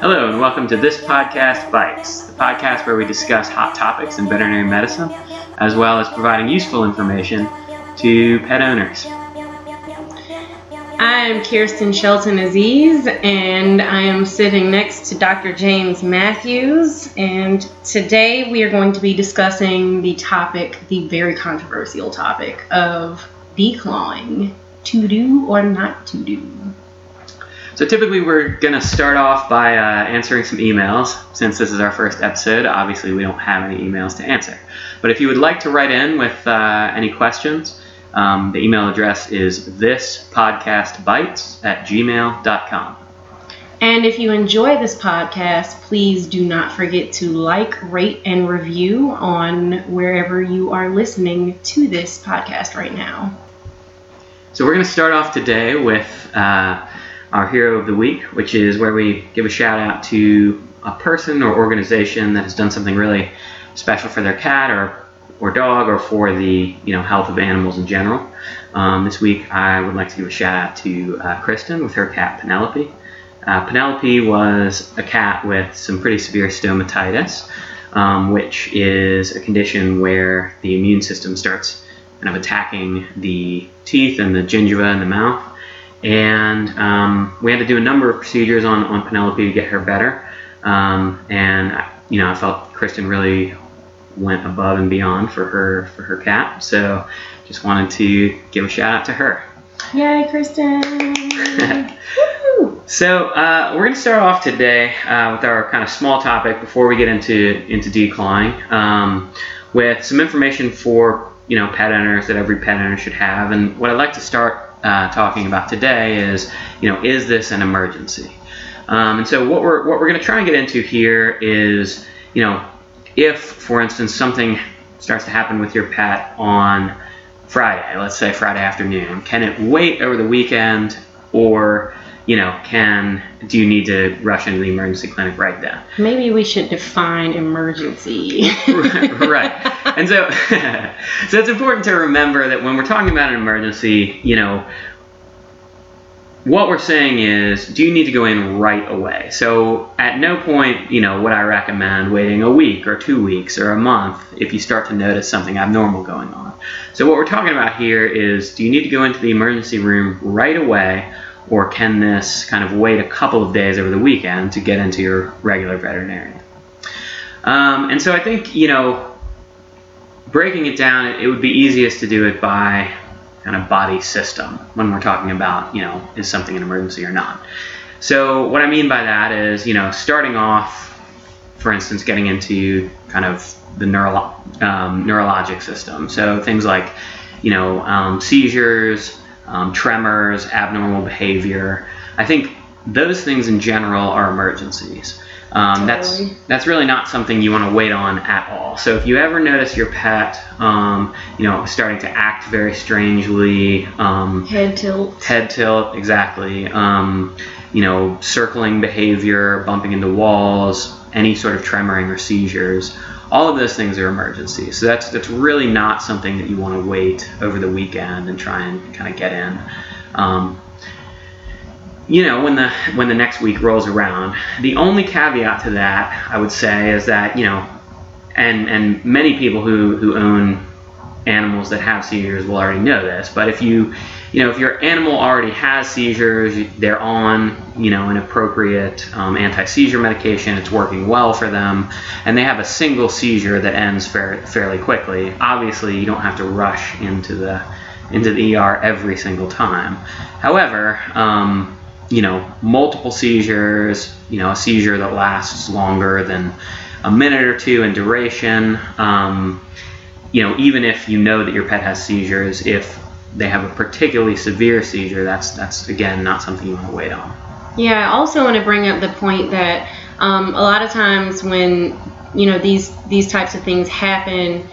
Hello, and welcome to This Podcast Bites, the podcast where we discuss hot topics in veterinary medicine, as well as providing useful information to pet owners. I'm Kirsten Shelton Aziz, and I am sitting next to Dr. James Matthews. And today we are going to be discussing the topic, the very controversial topic of declawing to do or not to do. So typically we're going to start off by uh, answering some emails. Since this is our first episode, obviously we don't have any emails to answer. But if you would like to write in with uh, any questions, um, the email address is thispodcastbites at gmail.com. And if you enjoy this podcast, please do not forget to like, rate, and review on wherever you are listening to this podcast right now. So we're going to start off today with uh, our hero of the week, which is where we give a shout out to a person or organization that has done something really special for their cat or or dog or for the you know health of animals in general. Um, this week, I would like to give a shout out to uh, Kristen with her cat Penelope. Uh, Penelope was a cat with some pretty severe stomatitis, um, which is a condition where the immune system starts kind of attacking the teeth and the gingiva in the mouth. And um, we had to do a number of procedures on, on Penelope to get her better. Um, and you know, I felt Kristen really went above and beyond for her for her cat. So just wanted to give a shout out to her. Yay, Kristen! so uh, we're going to start off today uh, with our kind of small topic before we get into into declawing, um, with some information for you know pet owners that every pet owner should have. And what I'd like to start uh, talking about today is you know is this an emergency? Um, and so what we're what we're going to try and get into here is you know if, for instance, something starts to happen with your pet on Friday, let's say Friday afternoon, can it wait over the weekend or you know, can do you need to rush into the emergency clinic right then? Maybe we should define emergency. right. And so so it's important to remember that when we're talking about an emergency, you know, what we're saying is, do you need to go in right away? So at no point, you know, would I recommend waiting a week or two weeks or a month if you start to notice something abnormal going on. So what we're talking about here is, do you need to go into the emergency room right away, or can this kind of wait a couple of days over the weekend to get into your regular veterinarian? Um, and so I think, you know, breaking it down, it would be easiest to do it by kind of body system when we're talking about, you know, is something an emergency or not. So what I mean by that is, you know, starting off, for instance, getting into kind of the neuro- um, neurologic system. So things like, you know, um, seizures, um, tremors, abnormal behavior. I think those things in general are emergencies. Um, that's that's really not something you want to wait on at all. So if you ever notice your pet, um, you know, starting to act very strangely, um, head tilt, head tilt, exactly, um, you know, circling behavior, bumping into walls, any sort of tremoring or seizures, all of those things are emergencies. So that's that's really not something that you want to wait over the weekend and try and kind of get in. Um, you know when the when the next week rolls around. The only caveat to that i would say is that you know and and many people who who own animals that have seizures will already know this but if you you know if your animal already has seizures they're on you know an appropriate um, anti-seizure medication it's working well for them and they have a single seizure that ends fair, fairly quickly obviously you don't have to rush into the into the ER every single time. However um, you know, multiple seizures, you know, a seizure that lasts longer than a minute or two in duration. Um, you know, even if you know that your pet has seizures, if they have a particularly severe seizure, that's that's again not something you want to wait on. Yeah, I also want to bring up the point that um, a lot of times when you know these these types of things happen,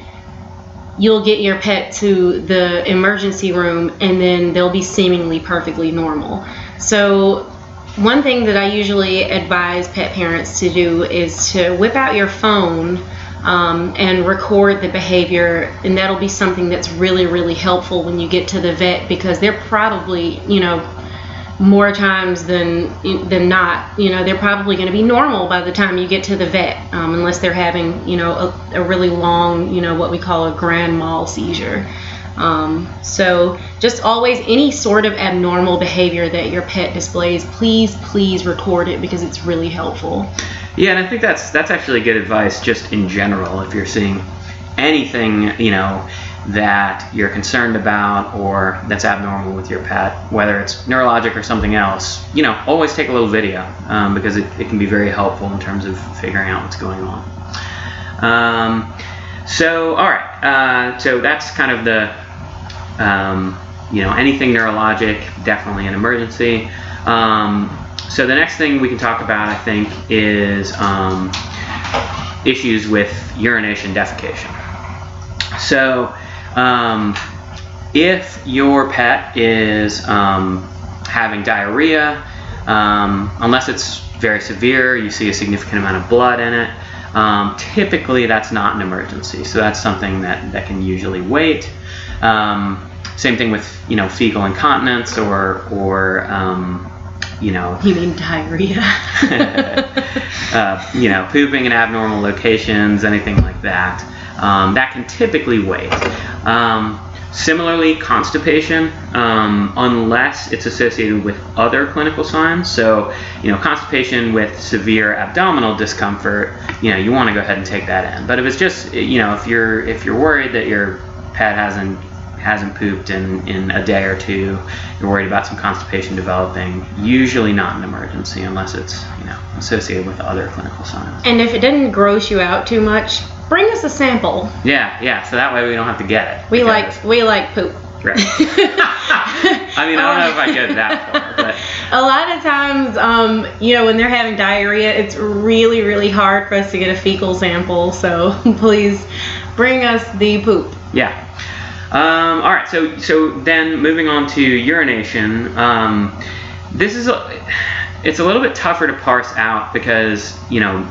you'll get your pet to the emergency room and then they'll be seemingly perfectly normal. So, one thing that I usually advise pet parents to do is to whip out your phone um, and record the behavior. And that'll be something that's really, really helpful when you get to the vet because they're probably, you know, more times than than not, you know, they're probably going to be normal by the time you get to the vet, um, unless they're having, you know, a, a, really long, you know, what we call a grand mal seizure. Um, so just always any sort of abnormal behavior that your pet displays, please, please record it because it's really helpful. Yeah, and I think that's that's actually good advice just in general. If you're seeing anything, you know, that you're concerned about or that's abnormal with your pet, whether it's neurologic or something else, you know, always take a little video um, because it, it, can be very helpful in terms of figuring out what's going on. Um, so, all right, uh, so that's kind of the, um, you know, anything neurologic, definitely an emergency. Um, so the next thing we can talk about, I think, is um, issues with urination, defecation. So, um, if your pet is um, having diarrhea, um, unless it's very severe, you see a significant amount of blood in it, um, typically that's not an emergency. So that's something that, that can usually wait. Um, same thing with you know fecal incontinence or or um, you know. You mean diarrhea? uh, you know, pooping in abnormal locations, anything like that. Um, that can typically wait. Um, similarly, constipation, um, unless it's associated with other clinical signs. So, you know, constipation with severe abdominal discomfort, you know, you want to go ahead and take that in. But if it's just, you know, if you're if you're worried that your pet hasn't hasn't pooped in, in a day or two, you're worried about some constipation developing, usually not an emergency unless it's, you know, associated with other clinical signs. And if it didn't gross you out too much, bring us a sample. Yeah, yeah. So that way we don't have to get it. We like we like poop. Right. I mean, I don't know if I get that far, but a lot of times, um, you know, when they're having diarrhea, it's really, really hard for us to get a fecal sample. So please bring us the poop. Yeah. Um, all right. So so then moving on to urination. Um, this is a, it's a little bit tougher to parse out because you know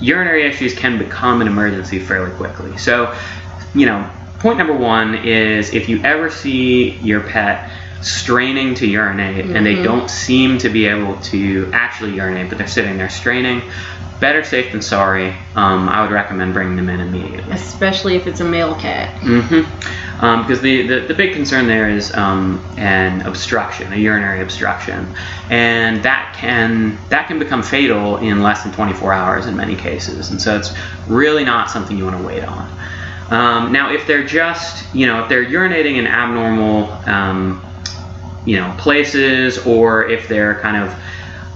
urinary issues can become an emergency fairly quickly. So, you know, point number one is if you ever see your pet straining to urinate mm-hmm. and they mm-hmm. don't seem to be able to actually urinate, but they're sitting there straining, better safe than sorry. Um, I would recommend bringing them in immediately. Especially if it's a male cat. Mm-hmm. Um, because the, the, the, big concern there is um, an obstruction, a urinary obstruction, and that can that can become fatal in less than 24 hours in many cases. And so it's really not something you want to wait on. Um, now, if they're just you know if they're urinating in abnormal um, you know places, or if they're kind of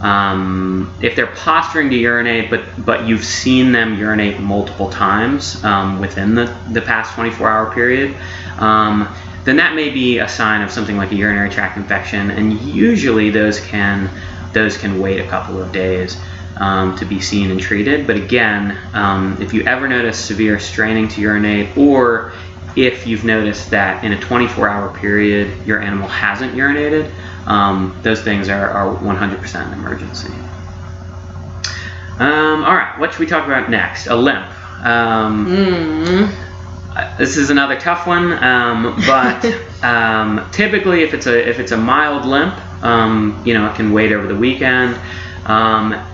um, if they're posturing to urinate, but but you've seen them urinate multiple times um, within the, the past 24 hour period, um, then that may be a sign of something like a urinary tract infection, and usually those can those can wait a couple of days um, to be seen and treated. But again, um, if you ever notice severe straining to urinate, or if you've noticed that in a 24 hour period your animal hasn't urinated, um, those things are, are 100% an emergency. Um, all right, what should we talk about next? A limp. Um, mm. This is another tough one, um, but um, typically, if it's a if it's a mild limp, um, you know, it can wait over the weekend.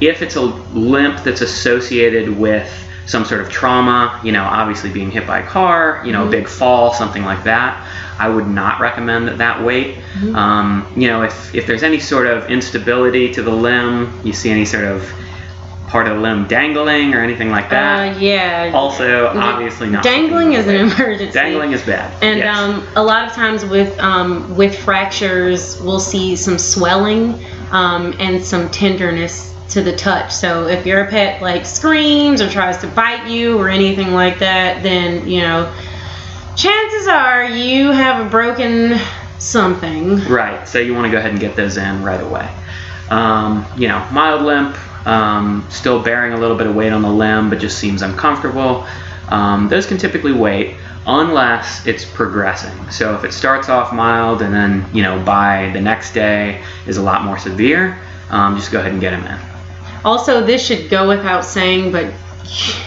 if it's a limp that's associated with some sort of trauma, you know, obviously being hit by a car, you know, mm-hmm. a big fall, something like that, I would not recommend that, that wait. Mm-hmm. Um, you know, if, if there's any sort of instability to the limb, you see any sort of part of the limb dangling or anything like that. Uh, yeah. Also, obviously not. Dangling is an emergency. Dangling is bad. And yes. um, a lot of times with um, with fractures, we'll see some swelling um, and some tenderness to the touch. So if your pet like screams or tries to bite you or anything like that, then you know, chances are you have a broken something. Right. So you want to go ahead and get those in right away. Um, you know, mild limp, um, still bearing a little bit of weight on the limb, but just seems uncomfortable. Um, those can typically wait unless it's progressing. So if it starts off mild and then, you know, by the next day is a lot more severe, um, just go ahead and get them in. Also, this should go without saying, but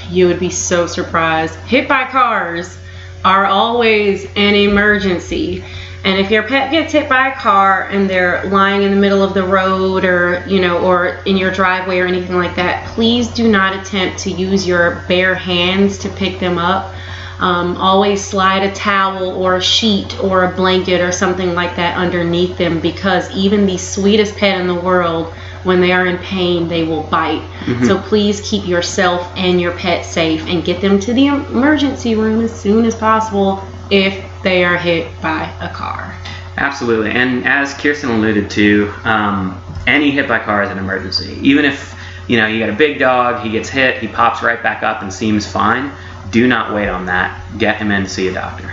you would be so surprised. Hit by cars are always an emergency. And if your pet gets hit by a car and they're lying in the middle of the road or, you know, or in your driveway or anything like that, please do not attempt to use your bare hands to pick them up. Um, always slide a towel or a sheet or a blanket or something like that underneath them because even the sweetest pet in the world, when they are in pain, they will bite. Mm-hmm. So please keep yourself and your pet safe and get them to the emergency room as soon as possible if they are hit by a car. Absolutely. And as Kirsten alluded to, um, any hit by car is an emergency. Even if you know you got a big dog, he gets hit, he pops right back up and seems fine. Do not wait on that. Get him in to see a doctor.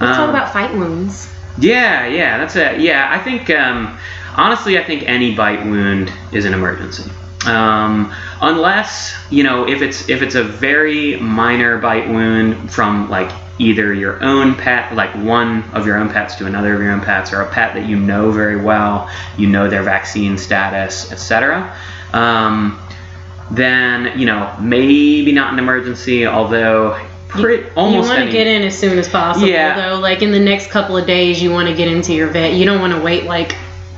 Let's talk Um, about fight wounds. Yeah, yeah, that's it. Yeah, I think um, honestly, I think any bite wound is an emergency. Um, unless you know if it's if it's a very minor bite wound from like either your own pet, like one of your own pets to another of your own pets, or a pet that you know very well, you know their vaccine status, etc. Um, then you know maybe not an emergency, although pretty, almost you want to get in as soon as possible, Yeah. though. Like in the next couple of days, you want to get into your vet. You don't want to wait like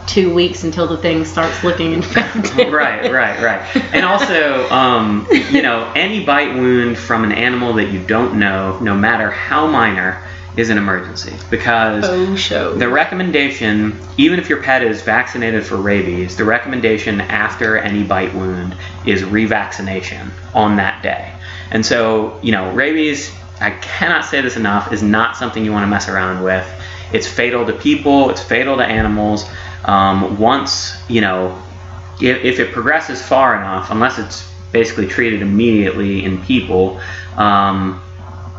two weeks until the thing starts looking infected. right, right, right. And also, um, you know, any bite wound from an animal that you don't know, no matter how minor, is an emergency because Oh, show. the recommendation, even if your pet is vaccinated for rabies, the recommendation after any bite wound is revaccination on that day. And so, you know, rabies, I cannot say this enough, is not something you want to mess around with. It's fatal to people, it's fatal to animals. Um, once, you know, if, if it progresses far enough, unless it's basically treated immediately in people, um,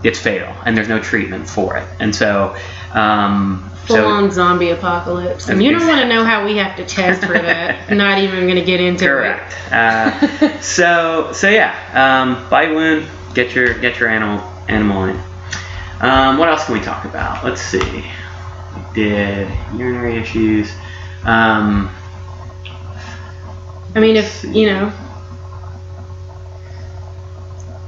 it's fatal and there's no treatment for it. And so, um, Full so on zombie apocalypse. And you don't want to know how we have to test for that. Not even going to get into it. correct. Uh, so so yeah, um, bite wound. Get your get your animal animal in. Um, what else can we talk about? Let's see. We did urinary issues. Um. I mean, if, you know.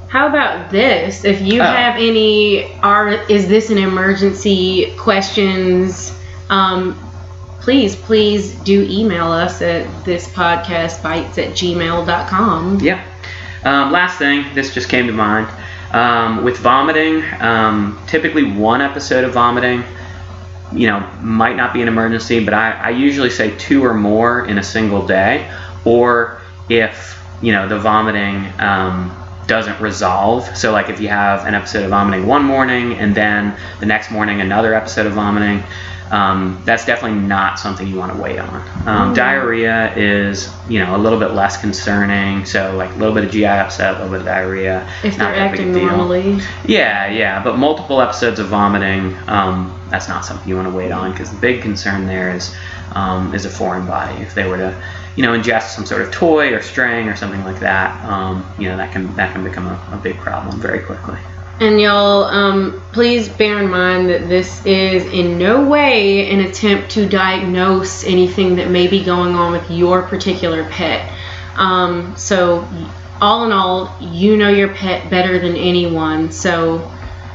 How about this? If you Oh. have any are is this an emergency questions, um, please, please do email us at this podcast bites at gmail.com. Yeah. Um, last thing, this just came to mind. Um, with vomiting, um, typically one episode of vomiting, you know, might not be an emergency, but I, I usually say two or more in a single day. Or if, you know, the vomiting um, doesn't resolve. So, like if you have an episode of vomiting one morning and then the next morning another episode of vomiting, um, that's definitely not something you want to wait on. Um, Diarrhea is, you know, a little bit less concerning. So, like a little bit of GI upset, a little bit of diarrhea. If not they're that big acting deal. normally. Yeah, yeah, but multiple episodes of vomiting, um, that's not something you want to wait on because the big concern there is um, is a foreign body. If they were to, you know, ingest some sort of toy or string or something like that, um, you know, that can that can become a, a big problem very quickly. And y'all, um, please bear in mind that this is in no way an attempt to diagnose anything that may be going on with your particular pet. Um, so, all in all, you know your pet better than anyone. So,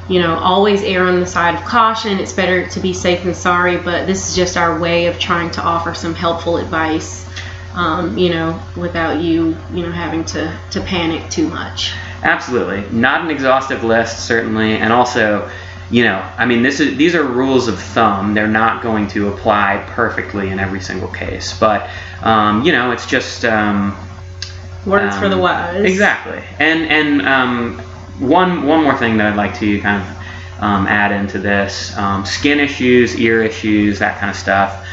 you know, always err on the side of caution. It's better to be safe than sorry, but this is just our way of trying to offer some helpful advice. Um, you know, without you, you know, having to, to panic too much. Absolutely, not an exhaustive list certainly, and also, you know, I mean, this is these are rules of thumb. They're not going to apply perfectly in every single case, but um, you know, it's just. Um, Words for the Um, wise. Exactly. And and um, one one more thing that I'd like to kind of um, add into this: um, skin issues, ear issues, that kind of stuff.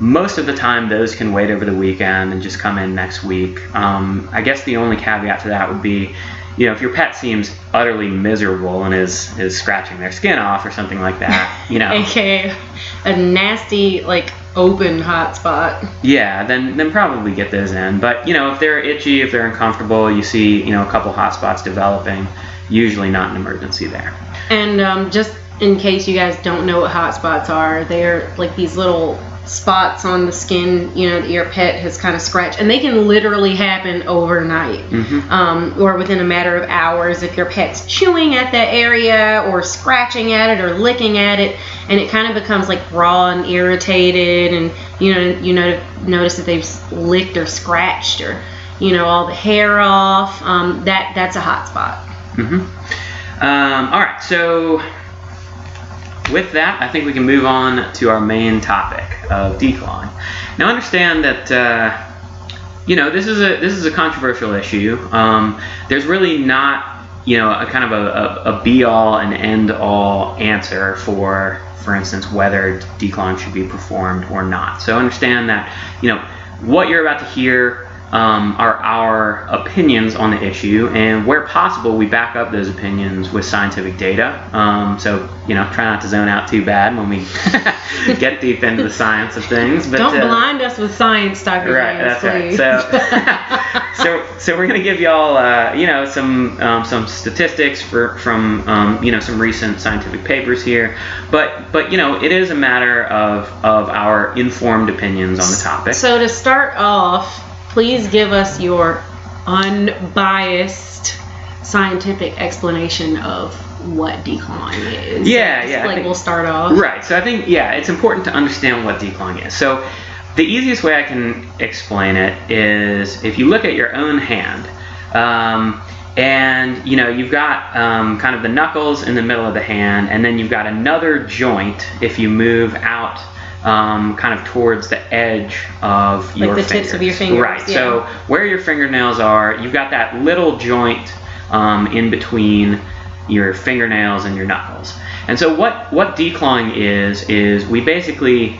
Most of the time, those can wait over the weekend and just come in next week. Um, I guess the only caveat to that would be, you know, if your pet seems utterly miserable and is is scratching their skin off or something like that, you know, aka a nasty like open hot spot. Yeah, then then probably get those in. But you know, if they're itchy, if they're uncomfortable, you see you know a couple hot spots developing, usually not an emergency there. And um, just in case you guys don't know what hot spots are, they're like these little spots on the skin, you know, that your pet has kind of scratched, and they can literally happen overnight, Mm-hmm. um, or within a matter of hours if your pet's chewing at that area or scratching at it or licking at it, and it kind of becomes like raw and irritated, and you know, you know, notice that they've licked or scratched or you know all the hair off. Um, that that's a hot spot. Mm-hmm. Um, all right, so with that, I think we can move on to our main topic of declawing. Now, understand that uh, you know this is a this is a controversial issue. Um, there's really not you know a kind of a, a, a be all and end all answer for for instance whether declawing should be performed or not. So understand that you know what you're about to hear um, are our opinions on the issue, and where possible, we back up those opinions with scientific data. Um, so, you know, try not to zone out too bad when we get deep into the science of things. But, Don't uh, blind us with science, Dr. Right, James, that's right. So, so, so we're gonna give y'all, uh, you know, some um, some statistics for, from, um, you know, some recent scientific papers here. But, but you know, it is a matter of of our informed opinions on the topic. So to start off, please give us your unbiased scientific explanation of what declawing is. Yeah, Just yeah, Like think- we'll start off. Right. So I think yeah, it's important to understand what declawing is. So the easiest way I can explain it is if you look at your own hand, um, and you know you've got um, kind of the knuckles in the middle of the hand, and then you've got another joint if you move out. Um, kind of towards the edge of your the tips of fingers. your fingers, Right. yeah. So where your fingernails are, you've got that little joint um, in between your fingernails and your knuckles. And so what what declawing is is we basically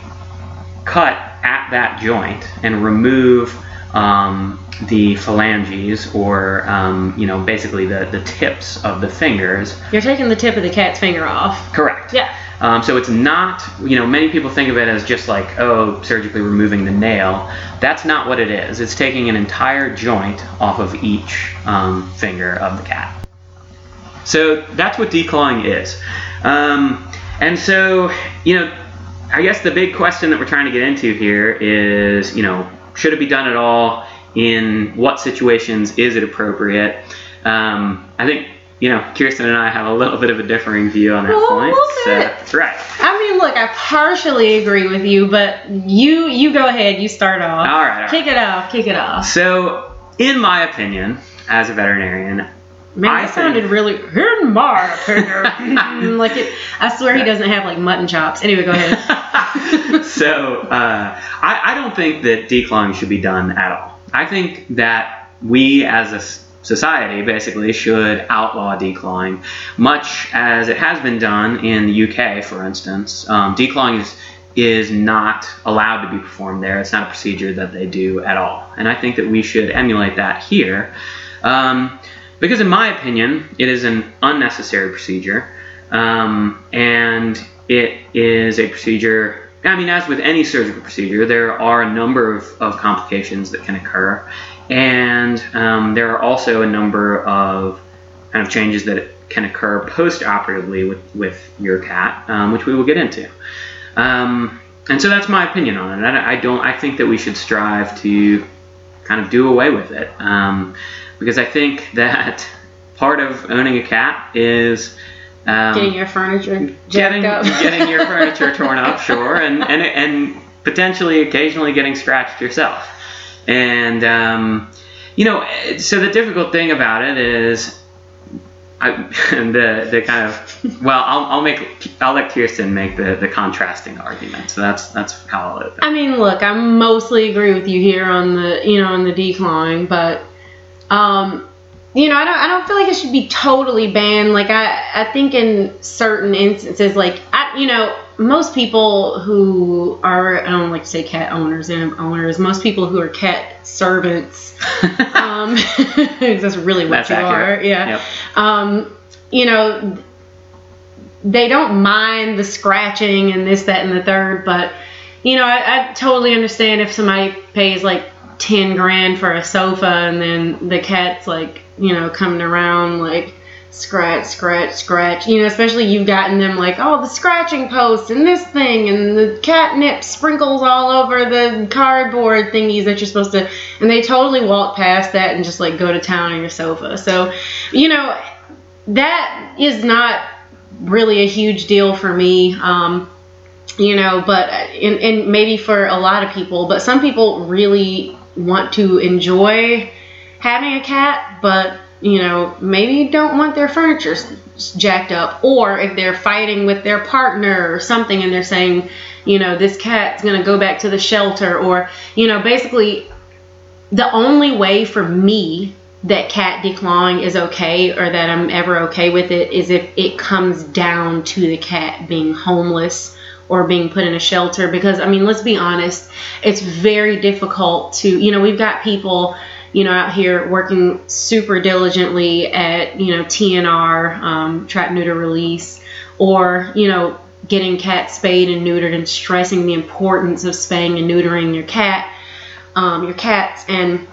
cut at that joint and remove um, the phalanges or um, you know basically the, the tips of the fingers. You're taking the tip of the cat's finger off. Correct. Yeah. Um, so it's not, you know, many people think of it as just like, oh, surgically removing the nail. That's not what it is. It's taking an entire joint off of each um, finger of the cat. So that's what declawing is. Um, and so, you know, I guess the big question that we're trying to get into here is, you know, should it be done at all? In what situations is it appropriate? Um, I think, you know, Kirsten and I have a little bit of a differing view on that Well, point. So, right. I mean, look, I partially agree with you, but you you go ahead. You start off. All right. all right. Kick it off. Kick it off. So, in my opinion, as a veterinarian, Man, I sounded think- really. In my opinion, like it. I swear he doesn't have like mutton chops. Anyway, go ahead. so uh, I, I don't think that declawing should be done at all. I think that we as a society basically should outlaw declawing, much as it has been done in the UK, for instance. Um, declawing is is not allowed to be performed there. It's not a procedure that they do at all, and I think that we should emulate that here. Um, because in my opinion, it is an unnecessary procedure, um, and it is a procedure. I mean, as with any surgical procedure, there are a number of, of complications that can occur, and um, there are also a number of kind of changes that can occur post-operatively with, with your cat, um, which we will get into. Um, and so that's my opinion on it. I, I don't. I think that we should strive to kind of do away with it um, because I think that part of owning a cat is um, Getting your furniture getting, getting your furniture torn up, sure, and, and and potentially occasionally getting scratched yourself. And um, you know, so the difficult thing about it is. I, the the kind of well I'll, I'll make I'll let Kirsten make the, the contrasting argument so that's that's how I'll. I mean, look, I mostly agree with you here on the, you know, on the declawing, but, um, you know, I don't, I don't feel like it should be totally banned. Like, I, I think in certain instances, like, I, you know, most people who are, I don't like to say cat owners and owners, most people who are cat servants, um, that's really what That's you accurate. are, yeah. Yep. Um, you know, they don't mind the scratching and this, that, and the third, but you know, I, I totally understand if somebody pays like ten grand for a sofa and then the cat's like, you know, coming around like scratch, scratch, scratch. You know, especially you've gotten them like, oh, the scratching post and this thing and the catnip sprinkles all over the cardboard thingies that you're supposed to. And they totally walk past that and just like go to town on your sofa. So, you know, that is not really a huge deal for me. Um, you know, but and, and maybe for a lot of people, but some people really want to enjoy having a cat, but you know, maybe don't want their furniture jacked up, or if they're fighting with their partner or something and they're saying, you know, this cat's gonna go back to the shelter, or, you know, basically the only way for me that cat declawing is okay or that I'm ever okay with it is if it comes down to the cat being homeless or being put in a shelter because I mean let's be honest it's very difficult to you know we've got people you know, out here working super diligently at, you know, TNR, um, trap, neuter, release, or, you know, getting cats spayed and neutered and stressing the importance of spaying and neutering your cat, um, your cats. And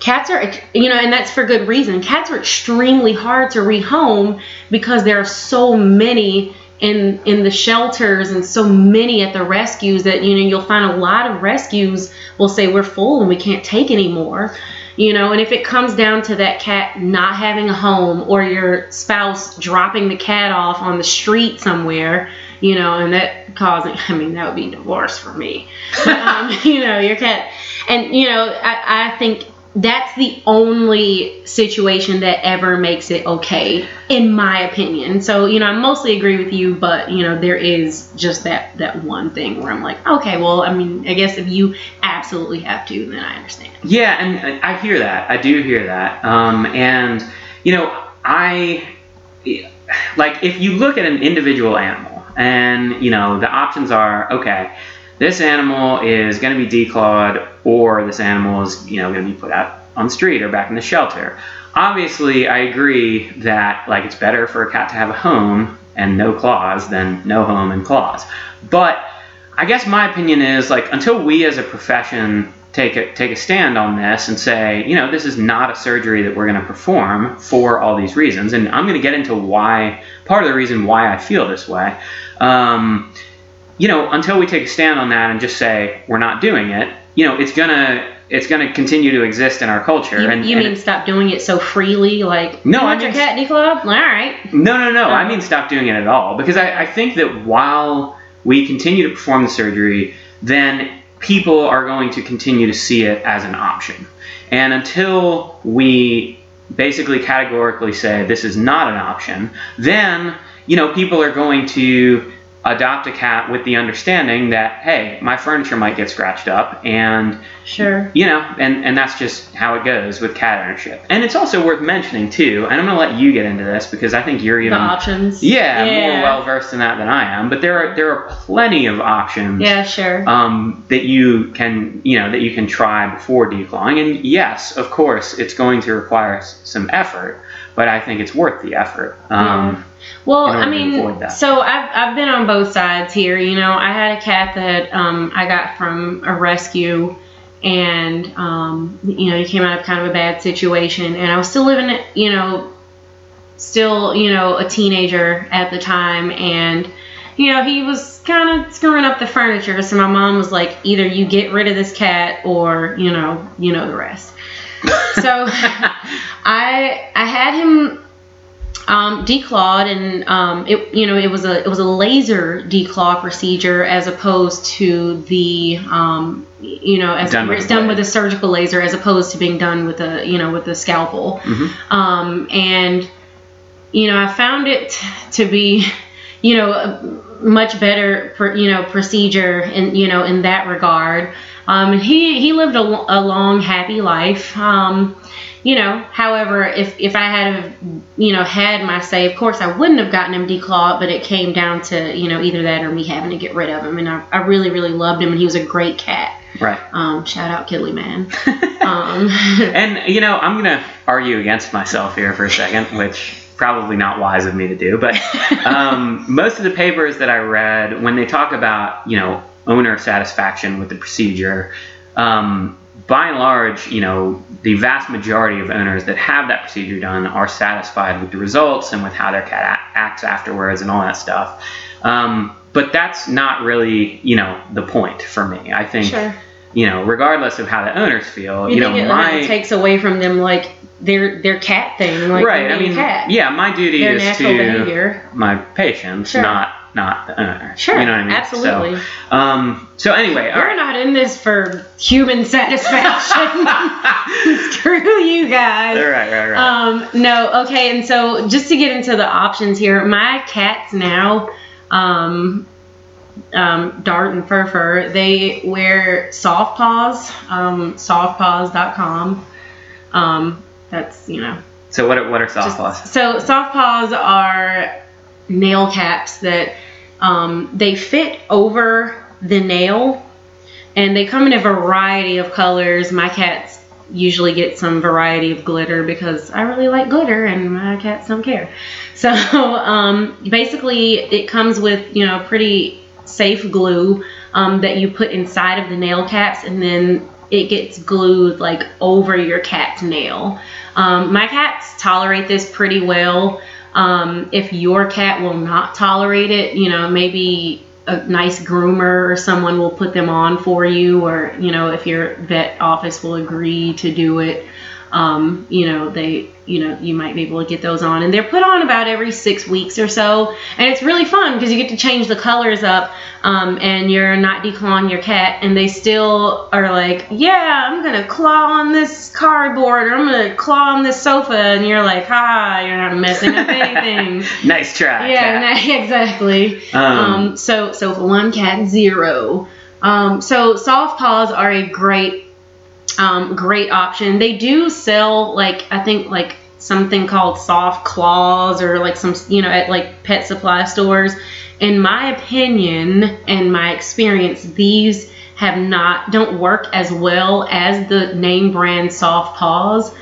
cats are, you know, and that's for good reason. Cats are extremely hard to rehome because there are so many in in the shelters and so many at the rescues that you know you'll find a lot of rescues will say we're full and we can't take anymore you know and if it comes down to that cat not having a home or your spouse dropping the cat off on the street somewhere you know and that causing i mean that would be divorce for me. Um, you know your cat and you know I, I think that's the only situation that ever makes it okay in my opinion. So you know i mostly agree with you but you know there is just that that one thing where i'm like okay well i mean i guess if you absolutely have to then i understand. Yeah and i hear that. I do hear that. Um, and you know i like if you look at an individual animal and you know the options are okay this animal is going to be declawed or this animal is you know going to be put out on the street or back in the shelter obviously i agree that like it's better for a cat to have a home and no claws than no home and claws but i guess my opinion is like until we as a profession take a, take a stand on this and say, you know, this is not a surgery that we're going to perform for all these reasons. And I'm going to get into why, part of the reason why I feel this way. Um, you know, until we take a stand on that and just say we're not doing it, you know, it's gonna it's gonna continue to exist in our culture. You, and you and mean stop doing it so freely, like No, I want your mean- cat declawed? All right. No, no, no. I Oh. mean, stop doing it at all. Because I, I think that while we continue to perform the surgery, then people are going to continue to see it as an option. And until we basically categorically say this is not an option, then, you know, people are going to adopt a cat with the understanding that, hey, my furniture might get scratched up and Sure. you know, and, and that's just how it goes with cat ownership. And it's also worth mentioning too, and I'm gonna let you get into this because I think you're The even options. yeah, more well versed in that than I am. But there are there are plenty of options Yeah, sure. um, that you can you know that you can try before declawing. And yes, of course, it's going to require some effort, but I think it's worth the effort. Um, Well, I mean, so I've, I've been on both sides here. You know, I had a cat that um, I got from a rescue, and um, you know, he came out of kind of a bad situation, and I was still living, you know, still, you know, a teenager at the time, and you know, he was kind of screwing up the furniture. So my mom was like, either you get rid of this cat, or you know, you know the rest. so I I had him um, declawed, and um, it you know it was a it was a laser declaw procedure as opposed to the um, you know as Done it's done with a surgical laser as opposed to being done with a you know with a scalpel. mhm. Um, and you know I found it to be you know a much better pr- you know procedure in you know in that regard. Um, he he lived a, a long happy life. Um, you know, however, if if I had you know had my say, of course I wouldn't have gotten him declawed, but it came down to you know either that or me having to get rid of him. And I, I really really loved him, and he was a great cat. Right. Um, shout out Kidley Man. Um, And you know, I'm gonna argue against myself here for a second, which probably not wise of me to do. But um, most of the papers that I read, when they talk about you know owner satisfaction with the procedure, um, by and large, you know, the vast majority of owners that have that procedure done are satisfied with the results and with how their cat acts afterwards and all that stuff. Um, but that's not really, you know, the point for me. I think, Sure. you know, regardless of how the owners feel, You, you, know, it, my it takes away from them like their their cat thing, like right. I mean, cat. yeah, my duty Their is to behavior. my patients, Sure. not not the owner. Sure, you know what I mean? absolutely. So, um, so anyway, We're right. not in this for human satisfaction. Screw you guys. All right, right, right. Um, no, okay, and so just to get into the options here, my cats now, um, um, Dart and Fur Fur, they wear soft paws, um, softpaws.com. Um, that's, you know, so what are, what are soft just- paws? So soft paws are nail caps that um, they fit over the nail, and they come in a variety of colors. My cats usually get some variety of glitter because I really like glitter, and my cats don't care. So um, basically, it comes with you know pretty safe glue um, that you put inside of the nail caps, and then it gets glued like over your cat's nail. Um, my cats tolerate this pretty well. Um, if your cat will not tolerate it, you know, maybe a nice groomer or someone will put them on for you, or, you know, if your vet office will agree to do it, um, you know, they, you know, you might be able to get those on. And they're put on about every six weeks or so. And it's really fun because you get to change the colors up um, and you're not declawing your cat. And they still are like, yeah, I'm to claw on this cardboard or I'm to claw on this sofa. And you're like, ha, you're not messing up anything. nice try. Yeah, na- exactly. Um, Um, so so one cat zero. Um, so soft paws are a great um, great option. They do sell like I think like something called soft claws or like some you know at like pet supply stores. In my opinion and my experience, these have not don't work as well as the name brand soft paws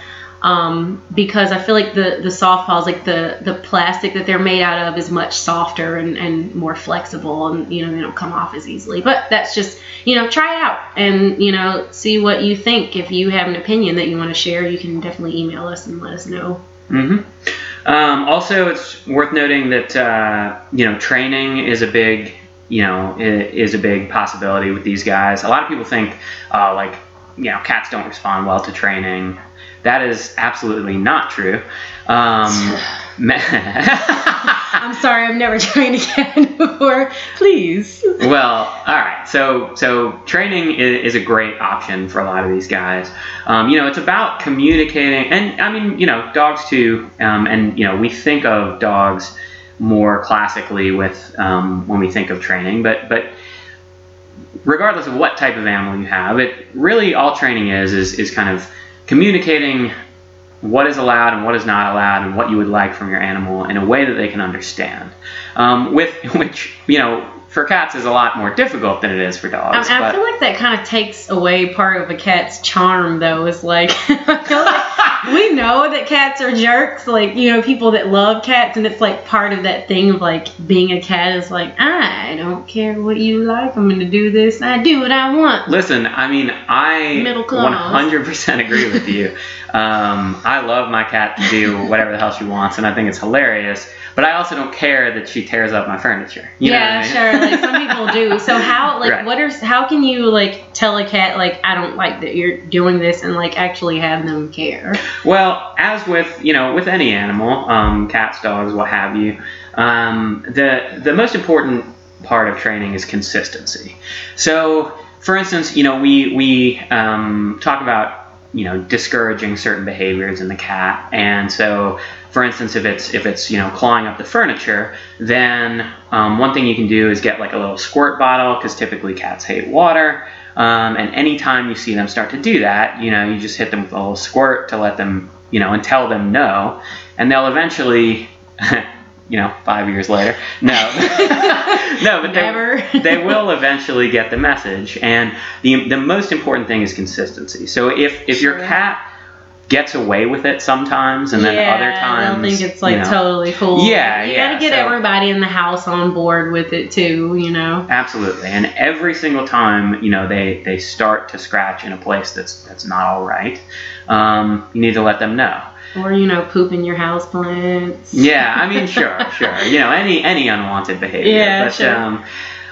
um, because I feel like the the soft paws, like the the plastic that they're made out of, is much softer and, and more flexible, and you know they don't come off as easily. But that's just you know try it out and you know see what you think. If you have an opinion that you want to share, you can definitely email us and let us know. hmm Um, also, it's worth noting that uh, you know training is a big you know is a big possibility with these guys. A lot of people think uh, like you know cats don't respond well to training. That is absolutely not true. Um, I'm sorry, I'm never trained a cat before. Please. well, all right. So, so training is, is a great option for a lot of these guys. Um, you know, it's about communicating, and I mean, you know, dogs too. Um, and you know, we think of dogs more classically with um, when we think of training, but but regardless of what type of animal you have, it really all training is is is kind of communicating what is allowed and what is not allowed and what you would like from your animal in a way that they can understand. Um, with which you know for cats is a lot more difficult than it is for dogs. I but- feel like that kind of takes away part of a cat's charm, though. Is like, like we know that cats are jerks, like you know, people that love cats, and it's like part of that thing of like being a cat is like, I don't care what you like, I'm gonna do this, I do what I want. Listen, I mean, I 100% agree with you. Um, I love my cat to do whatever the hell she wants, and I think it's hilarious. But I also don't care that she tears up my furniture. You yeah, I mean? sure. Like some people do. So how, like, Right. what are, how can you like tell a cat like I don't like that you're doing this and like actually have them care? Well, as with you know with any animal, um, cats, dogs, what have you, um, the the most important part of training is consistency. So, for instance, you know we we um, talk about you know discouraging certain behaviors in the cat, and so for instance, if it's if it's you know clawing up the furniture, then um, one thing you can do is get like a little squirt bottle because typically cats hate water. Um, and anytime you see them start to do that, you know, you just hit them with a little squirt to let them, you know, and tell them no, and they'll eventually, you know, five years later, no, no, but they, they will eventually get the message. And the the most important thing is consistency. So if if your cat gets away with it sometimes, and then yeah, other times they'll think it's like you know, totally cool. Yeah, you yeah, gotta get so- everybody in the house on board with it too. You know. Absolutely, and every single time you know they they start to scratch in a place that's that's not all right, um, you need to let them know. Or you know, poop in your house plants. Yeah, I mean, sure, sure. You know, any any unwanted behavior. Yeah, but, sure. Um,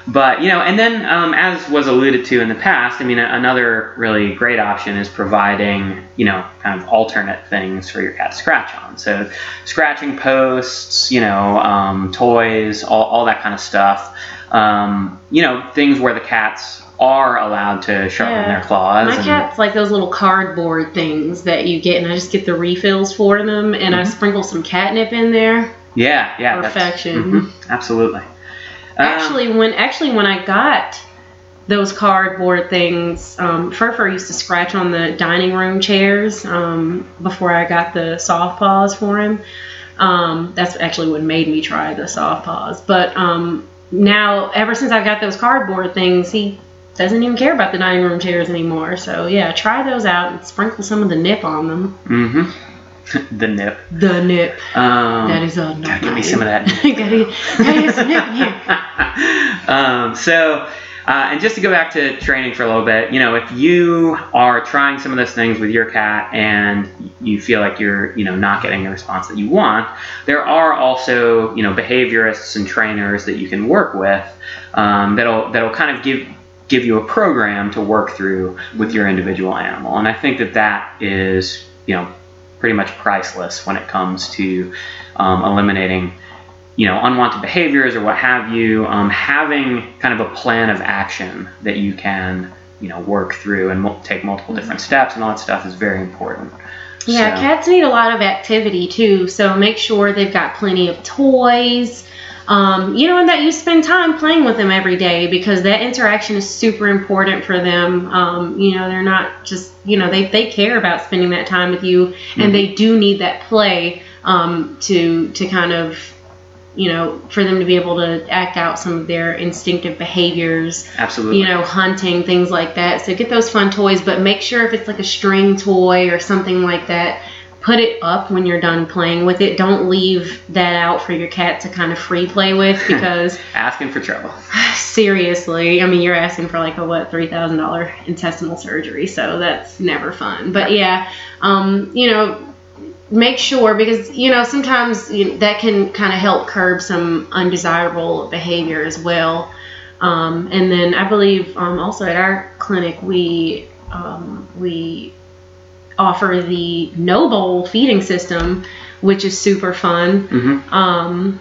but you know, and then um, as was alluded to in the past, I mean, another really great option is providing you know kind of alternate things for your cat to scratch on. So scratching posts, you know, um, toys, all, all that kind of stuff. Um, you know, things where the cats are allowed to sharpen Yeah. their claws. My cat's like those little cardboard things that you get, and I just get the refills for them, and I Mhm. sprinkle some catnip in there. Yeah, yeah. Perfection. mhm, absolutely. Um, Actually, when actually when I got those cardboard things, um, Furfur used to scratch on the dining room chairs um, before I got the soft paws for him. Um, that's actually what made me try the soft paws. But um, now, ever since I got those cardboard things, he doesn't even care about the dining room chairs anymore. So yeah, try those out and sprinkle some of the nip on them. Mm-hmm. the nip. The nip. Um, that is a gotta give me some of that. gotta, gotta get some nip in here. um, so, uh, and just to go back to training for a little bit, you know, if you are trying some of those things with your cat and you feel like you're, you know, not getting the response that you want, there are also, you know, behaviorists and trainers that you can work with um, that'll that'll kind of give give you a program to work through with your individual animal, and I think that that is, you know, pretty much priceless when it comes to um, eliminating you know unwanted behaviors or what have you um, having kind of a plan of action that you can you know work through and mul- take multiple different steps and all that stuff is very important Yeah, So- cats need a lot of activity too, so make sure they've got plenty of toys. Um, you know, and that you spend time playing with them every day because that interaction is super important for them. Um, you know, they're not just, you know, they, they care about spending that time with you and they do need that play um, to, to kind of, you know, for them to be able to act out some of their instinctive behaviors absolutely you know, hunting, things like that. So get those fun toys, but make sure if it's like a string toy or something like that, put it up when you're done playing with it. Don't leave that out for your cat to kind of free play with because asking for trouble seriously, I mean, you're asking for like a what, $3,000 intestinal surgery. So that's never fun. But yeah, um, you know, make sure because you know sometimes you know, that can kind of help curb some undesirable behavior as well. Um, and then I believe um, also at our clinic we um, we offer the NoBowl feeding system, which is super fun. hmm Um,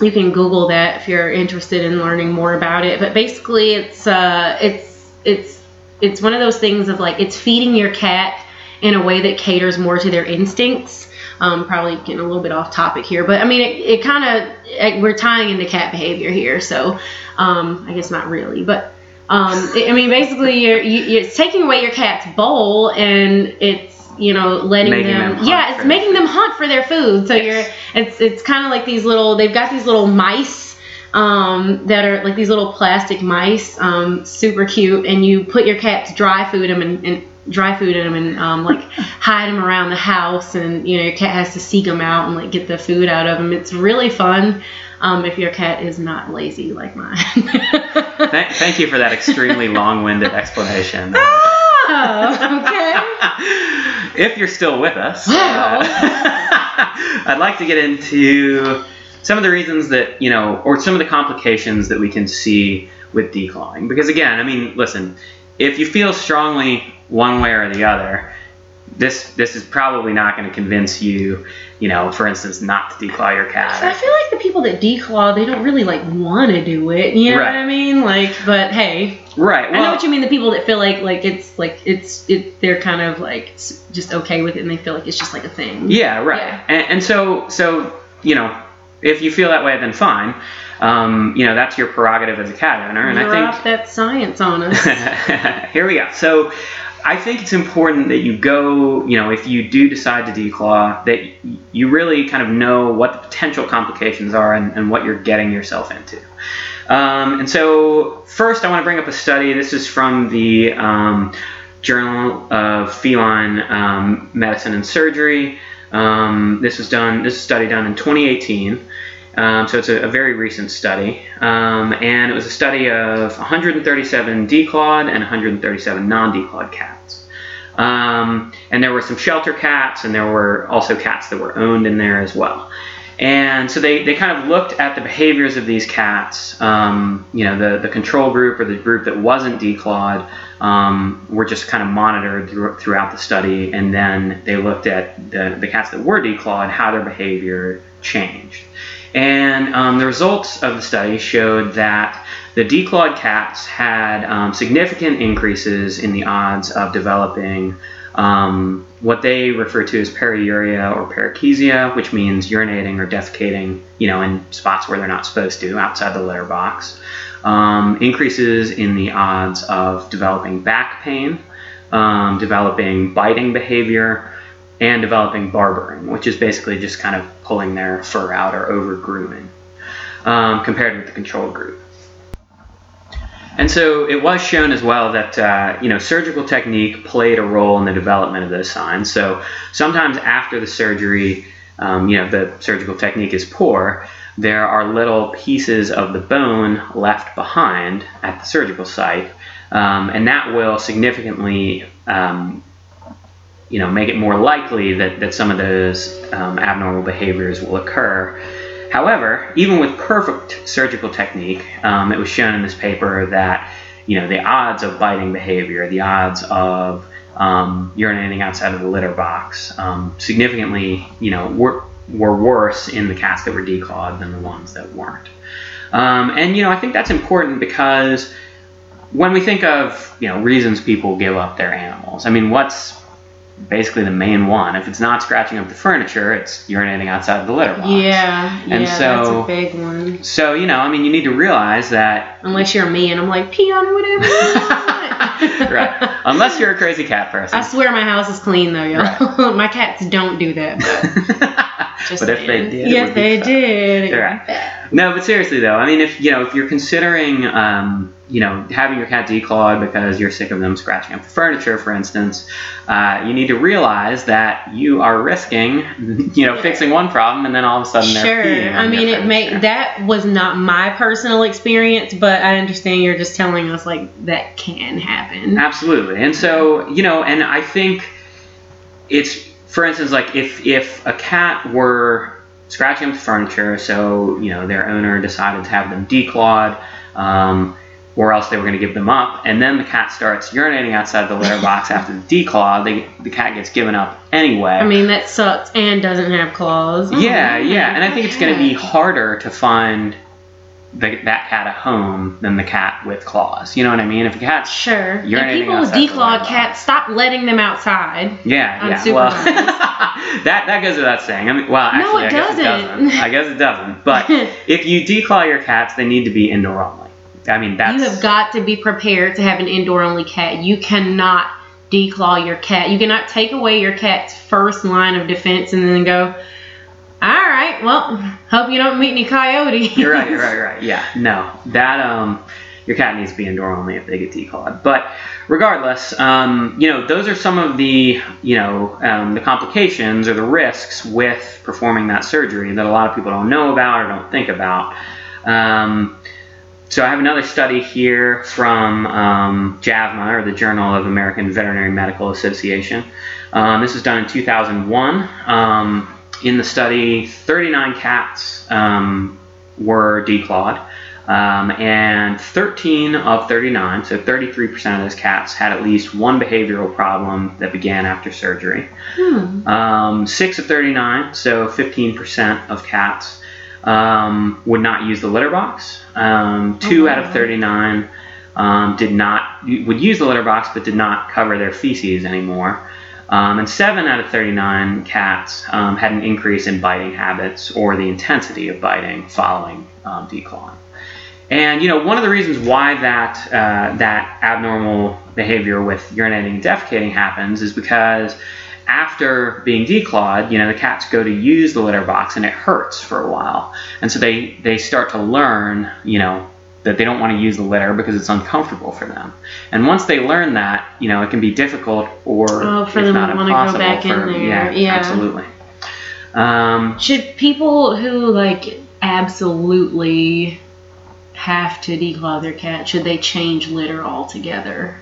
you can Google that if you're interested in learning more about it. But basically, it's uh, it's it's it's one of those things of like it's feeding your cat in a way that caters more to their instincts. Um, probably getting a little bit off topic here, but I mean, it, it kind of we're tying into cat behavior here, so um, I guess not really, but um, I mean, basically, you're, you, it's taking away your cat's bowl and it's you know letting Making them, them yeah, it's making them hunt for their food. So you're it's it's kind of like these little they've got these little mice um, that are like these little plastic mice, um, super cute, and you put your cat to dry food them and, and dry food them and um, like hide them around the house, and you know your cat has to seek them out and like get the food out of them. It's really fun. Um, if your cat is not lazy like mine. Th- thank you for that extremely long-winded explanation oh, okay. if you're still with us Wow. uh, i'd like to get into some of the reasons that you know or some of the complications that we can see with declawing because again i mean listen if you feel strongly one way or the other this this is probably not going to convince you you know for instance not to declaw your cat. I feel like the people that declaw, they don't really like want to do it. You know Right. what I mean? Like, but hey, right I know what you mean. The people that feel like like it's like it's it they're kind of like just okay with it, and they feel like it's just like a thing. Yeah, right. Yeah. And, and so, so you know, if you feel that way, then fine. Um, you know, that's your prerogative as a cat owner, and Drop I think that science on us. here we go. So, I think it's important that you go. You know, if you do decide to declaw, that you really kind of know what the potential complications are and, and what you're getting yourself into. Um, and so, first, I want to bring up a study. This is from the um, Journal of Feline um, Medicine and Surgery. Um, this was done. This study done in 2018. Um, so it's a, a, very recent study, um, and it was a study of 137 declawed and 137 non-declawed cats. Um, and there were some shelter cats, and there were also cats that were owned in there as well. And so they, they kind of looked at the behaviors of these cats. Um, you know, the, the control group or the group that wasn't declawed um, were just kind of monitored through, throughout the study. And then they looked at the, the cats that were declawed, how their behavior changed. And um, the results of the study showed that the declawed cats had um, significant increases in the odds of developing um, what they refer to as periuria or perichezia, which means urinating or defecating, you know, in spots where they're not supposed to, outside the litter box. Um, increases in the odds of developing back pain, um, developing biting behavior, and developing barbering, which is basically just kind of pulling their fur out or over grooming, um, compared with the control group. And so it was shown as well that uh, you know surgical technique played a role in the development of those signs. So sometimes after the surgery, um, you know the surgical technique is poor. There are little pieces of the bone left behind at the surgical site, um, and that will significantly um, you know make it more likely that, that some of those um, abnormal behaviors will occur. However, even with perfect surgical technique, um, it was shown in this paper that you know the odds of biting behavior, the odds of um, urinating outside of the litter box, um, significantly you know were, were worse in the cats that were declawed than the ones that weren't. Um, and you know I think that's important because when we think of you know reasons people give up their animals, I mean what's basically the main one. If it's not scratching up the furniture, it's urinating outside of the litter box. Yeah, and yeah, so, that's a big one. So you know, I mean, you need to realize that unless you're me and I'm like pee on whatever. right. Unless you're a crazy cat person. I swear my house is clean though, y'all. Right. my cats don't do that. But, but if they did, yes, they did. Right. No, but seriously though, I mean, if you know, if you're considering. Um, you know, having your cat declawed because you're sick of them scratching up the furniture, for instance, uh, you need to realize that you are risking, you know, fixing one problem and then all of a sudden they're sure. I mean, it may that was not my personal experience, but I understand you're just telling us like that can happen. Absolutely, and so you know, and I think it's for instance like if if a cat were scratching up the furniture, so you know their owner decided to have them declawed. Um, or else they were going to give them up. And then the cat starts urinating outside the litter box after the declaw. They, the cat gets given up anyway. I mean, that sucks and doesn't have claws. Yeah, oh, yeah. And I think it's going to be harder to find the, that cat a home than the cat with claws. You know what I mean? If a cat sure, and people with declawed cats stop letting them outside. Yeah, yeah. Well, that that goes without saying. I mean, well, actually, no, I guess it doesn't. I guess it doesn't. But if you declaw your cats, they need to be indoor only. I mean, that's. You have got to be prepared to have an indoor only cat. You cannot declaw your cat. You cannot take away your cat's first line of defense and then go, all right, well, hope you don't meet any coyotes. you're right, you're right, you're right. Yeah, no, that um, your cat needs to be indoor only if they get declawed. But regardless, um, you know, those are some of the, you know, um, the complications or the risks with performing that surgery that a lot of people don't know about or don't think about. Um, so I have another study here from um, JAVMA, or the Journal of American Veterinary Medical Association. Um, this was done in 2001. Um, in the study, 39 cats um, were declawed, um, and 13 of 39, so 33% of those cats, had at least one behavioral problem that began after surgery. Hmm. Um, 6 of 39, so 15% of cats, um, would not use the litter box. Um, two out of 39 um, did not would use the litter box, but did not cover their feces anymore. Um, and seven out of 39 cats um, had an increase in biting habits or the intensity of biting following um, declawing. And you know, one of the reasons why that uh, that abnormal behavior with urinating and defecating happens is because after being declawed, you know, the cats go to use the litter box and it hurts for a while. And so they, they start to learn, you know, that they don't want to use the litter because it's uncomfortable for them. And once they learn that, you know, it can be difficult or Oh, for them not to go back in there. yeah, Yeah. absolutely. Um, Should people who like absolutely have to declaw their cat, should they change litter altogether?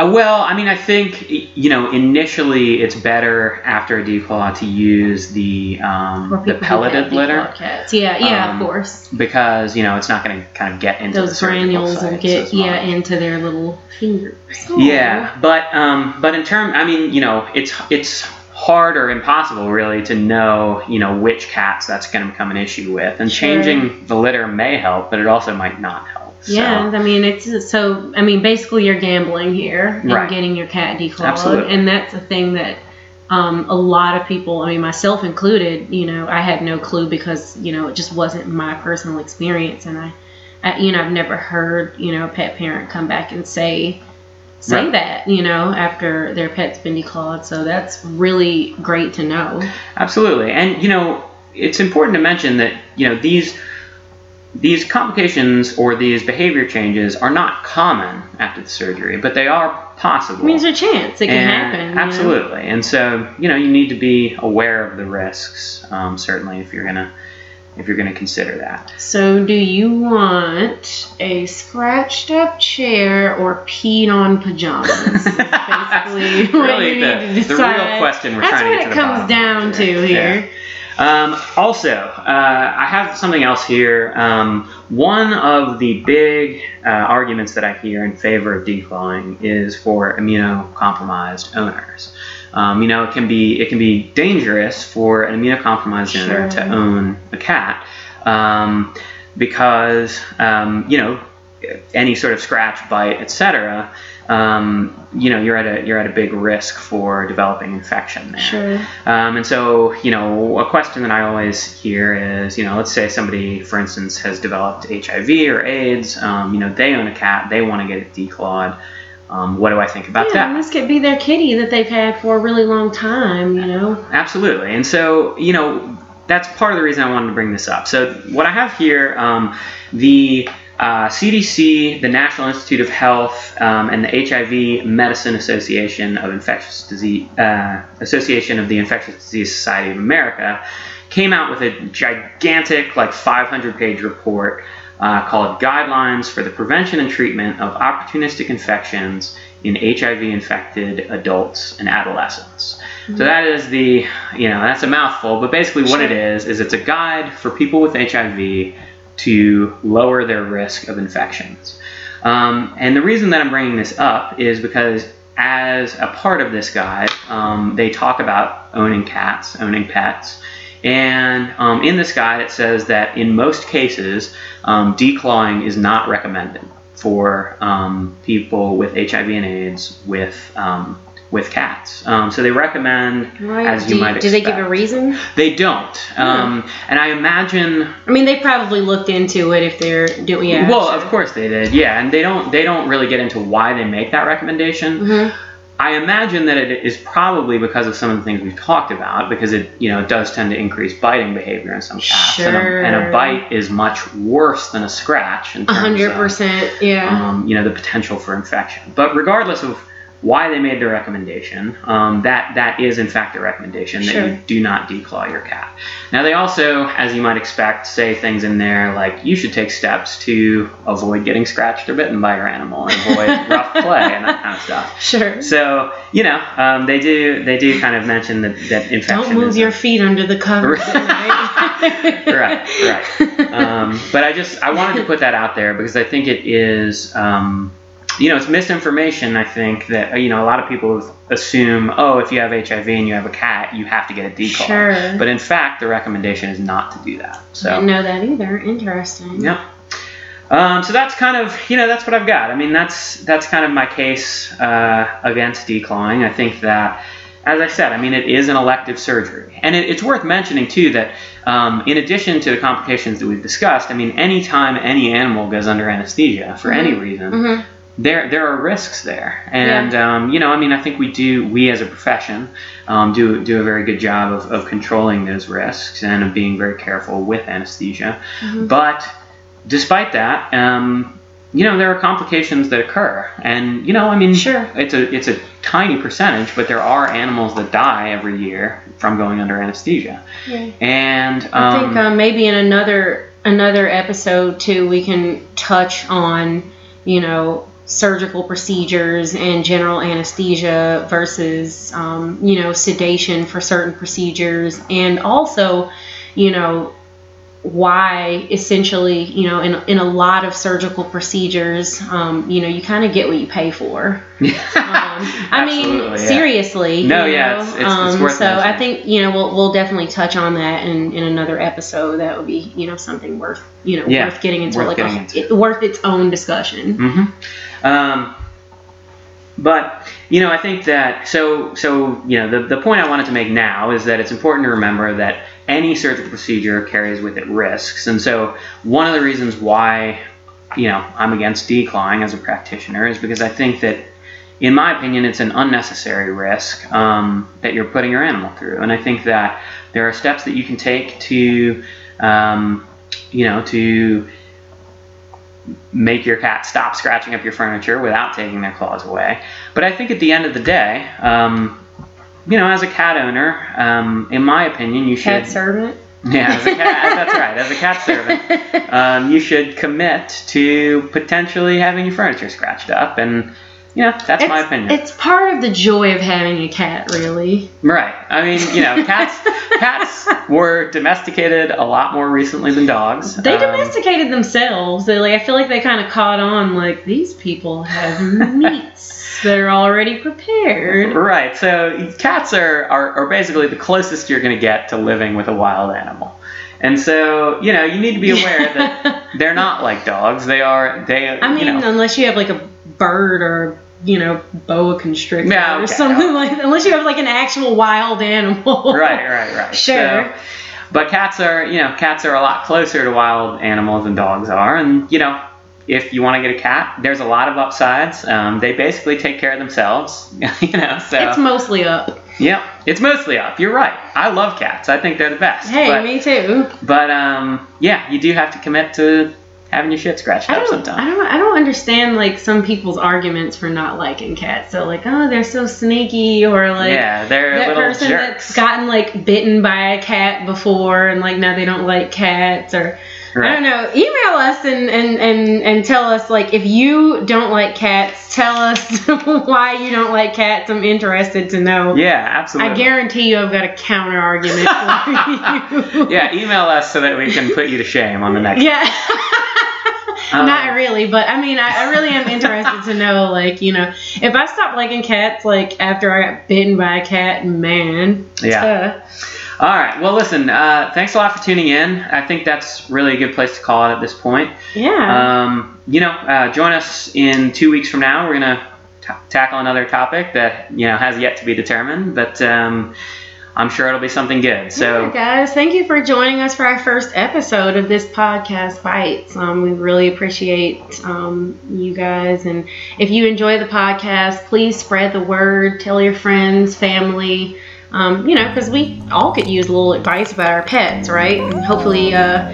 Uh, well, I mean, I think you know initially it's better after a declaw to use the um, the people pelleted litter declawed Cats. Yeah, yeah, Um, of course. because you know it's not going to kind of get into Those surgical granules will get as yeah much. into their little fingers. Yeah, but um, but in term, I mean, you know, it's it's hard or impossible really to know, you know, which cats that's going to become an issue with, and Sure. changing the litter may help, but it also might not help. So, Yeah, I mean it's so. I mean, basically, you're gambling here and Right. getting your cat declawed, Absolutely. and that's a thing that um, a lot of people, I mean, myself included, you know, I had no clue because you know it just wasn't my personal experience, and I, I you know, I've never heard you know a pet parent come back and say say Right. that you know after their pet's been declawed. So that's really great to know. Absolutely, and you know, it's important to mention that you know these these complications or these behavior changes are not common after the surgery, but they are possible. I mean, there's a chance it can And- happen. you know? Absolutely, and so you know you need to be aware of the risks. Um, certainly, if you're gonna if you're gonna consider that. So, do you want a scratched up chair or peed on pajamas? Basically what really the, need to the real question we're That's trying to what get it to the comes down to here. Um, also, uh, I have something else here. Um, one of the big uh, arguments that I hear in favor of declawing is for immunocompromised owners. Um, you know, it can be it can be dangerous for an immunocompromised owner to own a cat um, because um, you know any sort of scratch, bite, etc. Um, you know, you're at a you're at a big risk for developing infection there. Sure. Um, and so, you know, a question that I always hear is, you know, let's say somebody, for instance, has developed HIV or AIDS. Um, you know, they own a cat, they want to get it declawed. Um, what do I think about that? Yeah, that? this could be their kitty that they've had for a really long time. You know. Absolutely. And so, you know, that's part of the reason I wanted to bring this up. So, what I have here, um, the uh, CDC, the National Institute of Health, um, and the HIV Medicine Association of Infectious Disease uh, Association of the Infectious Disease Society of America came out with a gigantic, like 500-page report uh, called "Guidelines for the Prevention and Treatment of Opportunistic Infections in HIV-Infected Adults and Adolescents." So that is the, you know, that's a mouthful, but basically what it is is it's a guide for people with HIV to lower their risk of infections. Um, and the reason that I'm bringing this up is because as a part of this guide, um, they talk about owning cats, owning pets. And um, in this guide, it says that in most cases, um, declawing is not recommended for um, people with HIV and AIDS with um, with cats. Um, so they recommend, Right. as do, you might expect. do they give a reason? They don't. Um, and I imagine I mean, they probably looked into it if they're doing. Yeah. well, sure. of course they did. Yeah, and they don't they don't really get into why they make that recommendation. Mhm. I imagine that it is probably because of some of the things we've talked about, because it you know it does tend to increase biting behavior in some cats, and, a, and a bite is much worse than a scratch Hundred percent, Yeah. um, you know the potential for infection. But regardless of why they made the recommendation, um, that that is in fact a recommendation that you do not declaw your cat. Now they also, as you might expect, say things in there like you should take steps to avoid getting scratched or bitten by your animal and avoid rough play and that kind of stuff. Sure. So you know um, they do they do kind of mention that that infection. Don't move your feet under the covers. right, right. Um, but I just I wanted to put that out there because I think it is, um, you know, it's misinformation. I think that you know a lot of people assume, oh, if you have HIV and you have a cat, you have to get a declaw. Sure. But in fact, the recommendation is not to do that. So. Didn't know that either. Interesting. yeah. Um, so that's kind of you know that's what I've got. I mean that's that's kind of my case uh, against declawing. I think that as I said, I mean it is an elective surgery, and it, it's worth mentioning too that um, in addition to the complications that we've discussed, I mean anytime any animal goes under anesthesia for any reason, Mhm. There there are risks there, and um, you know I mean I think we do we as a profession um, do do a very good job of, of controlling those risks and of being very careful with anesthesia, Mhm. but despite that, um, you know, there are complications that occur, and you know, I mean, Sure. it's a it's a tiny percentage, but there are animals that die every year from going under anesthesia, Yeah. and um, I think um, maybe in another another episode too, we can touch on you know surgical procedures and general anesthesia versus um, you know sedation for certain procedures, and also you know why essentially you know in, in a lot of surgical procedures um, you know you kind of get what you pay for um, I mean, yeah. seriously. No, yeah, know? it's- it's- it's um, worth So I think you know we'll we'll definitely touch on that in, in another episode. That would be you know something worth you know Yeah, worth getting into worth like getting a, into. it- worth its own discussion. mm-hmm. Um, but you know, I think that so so you know the the point I wanted to make now is that it's important to remember that any surgical procedure carries with it risks, and so one of the reasons why you know I'm against declawing as a practitioner is because I think that. In my opinion, it's an unnecessary risk um, that you're putting your animal through, and I think that there are steps that you can take to, um, you know, to make your cat stop scratching up your furniture without taking their claws away. But I think at the end of the day, um, you know, as a cat owner, um, in my opinion, you should. Cat servant. Yeah, as a cat, that's right. As a cat servant, um, you should commit to potentially having your furniture scratched up, and you know, that's my opinion. It's part of the joy of having a cat, really. Right. I mean, you know, cats cats were domesticated a lot more recently than dogs. They Um, domesticated themselves. They like I feel like they kind of caught on. Like these people have meats that are already prepared. Right. So cats are, are, are basically the closest you're going to get to living with a wild animal. And so, you know, you need to be aware that they're not like dogs. They are, they, I mean, you know, unless you have like a bird or you know boa constrictor Yeah, or okay. something like that. Unless you have like an actual wild animal. right, right, right. Sure. So, but cats are, you know, cats are a lot closer to wild animals than dogs are. And, you know, if you want to get a cat, there's a lot of upsides. Um, they basically take care of themselves, you know, so. It's mostly up. yeah, it's mostly up. You're right. I love cats. I think they're the best. Hey, but, me too. But um, yeah, you do have to commit to having your shit scratched I up sometimes. I don't, I don't understand like some people's arguments for not liking cats. So like, oh, they're so sneaky, or like yeah, they're that little person jerks. that's gotten like bitten by a cat before, and like now they don't like cats, or I don't know. Email us and, and, and, and tell us like if you don't like cats, tell us why you don't like cats. I'm interested to know. Yeah, absolutely. I guarantee you I've got a counter argument for you. Yeah, email us so that we can put you to shame on the next. Yeah. Um, Not really, but I mean, I, I really am interested to know, like, you know, if I stopped liking cats, like, after I got bitten by a cat, man. Yeah. uh, All right. Well, listen. Uh, thanks a lot for tuning in. I think that's really a good place to call it at this point. yeah. Um, you know, uh, join us in two weeks from now. We're gonna t- tackle another topic that you know has yet to be determined, but um, I'm sure it'll be something good. So. Yeah, guys, thank you for joining us for our first episode of this podcast, Bites. Um, we really appreciate um, you guys. And if you enjoy the podcast, please spread the word, tell your friends, family, um, you know, because we all could use a little advice about our pets, right? And hopefully, uh,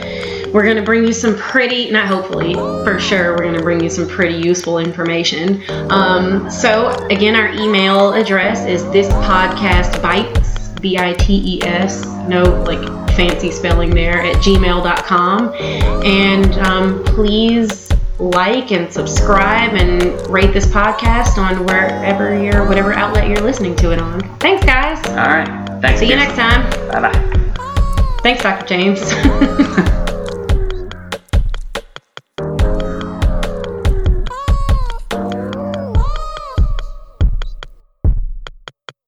we're going to bring you some pretty, not hopefully, for sure, we're going to bring you some pretty useful information. Um, so, again, our email address is this podcast bites. B I T E S, no like fancy spelling there, at gmail.com. And um, please like and subscribe and rate this podcast on wherever you're, whatever outlet you're listening to it on. Thanks, guys. All right. Thanks. See you next time. Bye bye. Thanks, Dr. James.